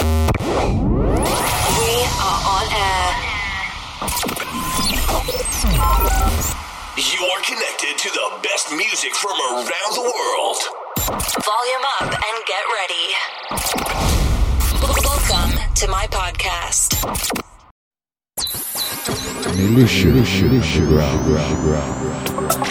We are on air. You're connected to the best music from around the world. Volume up and get ready. Welcome to my podcast. Militia, militia, underground. Your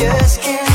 just can't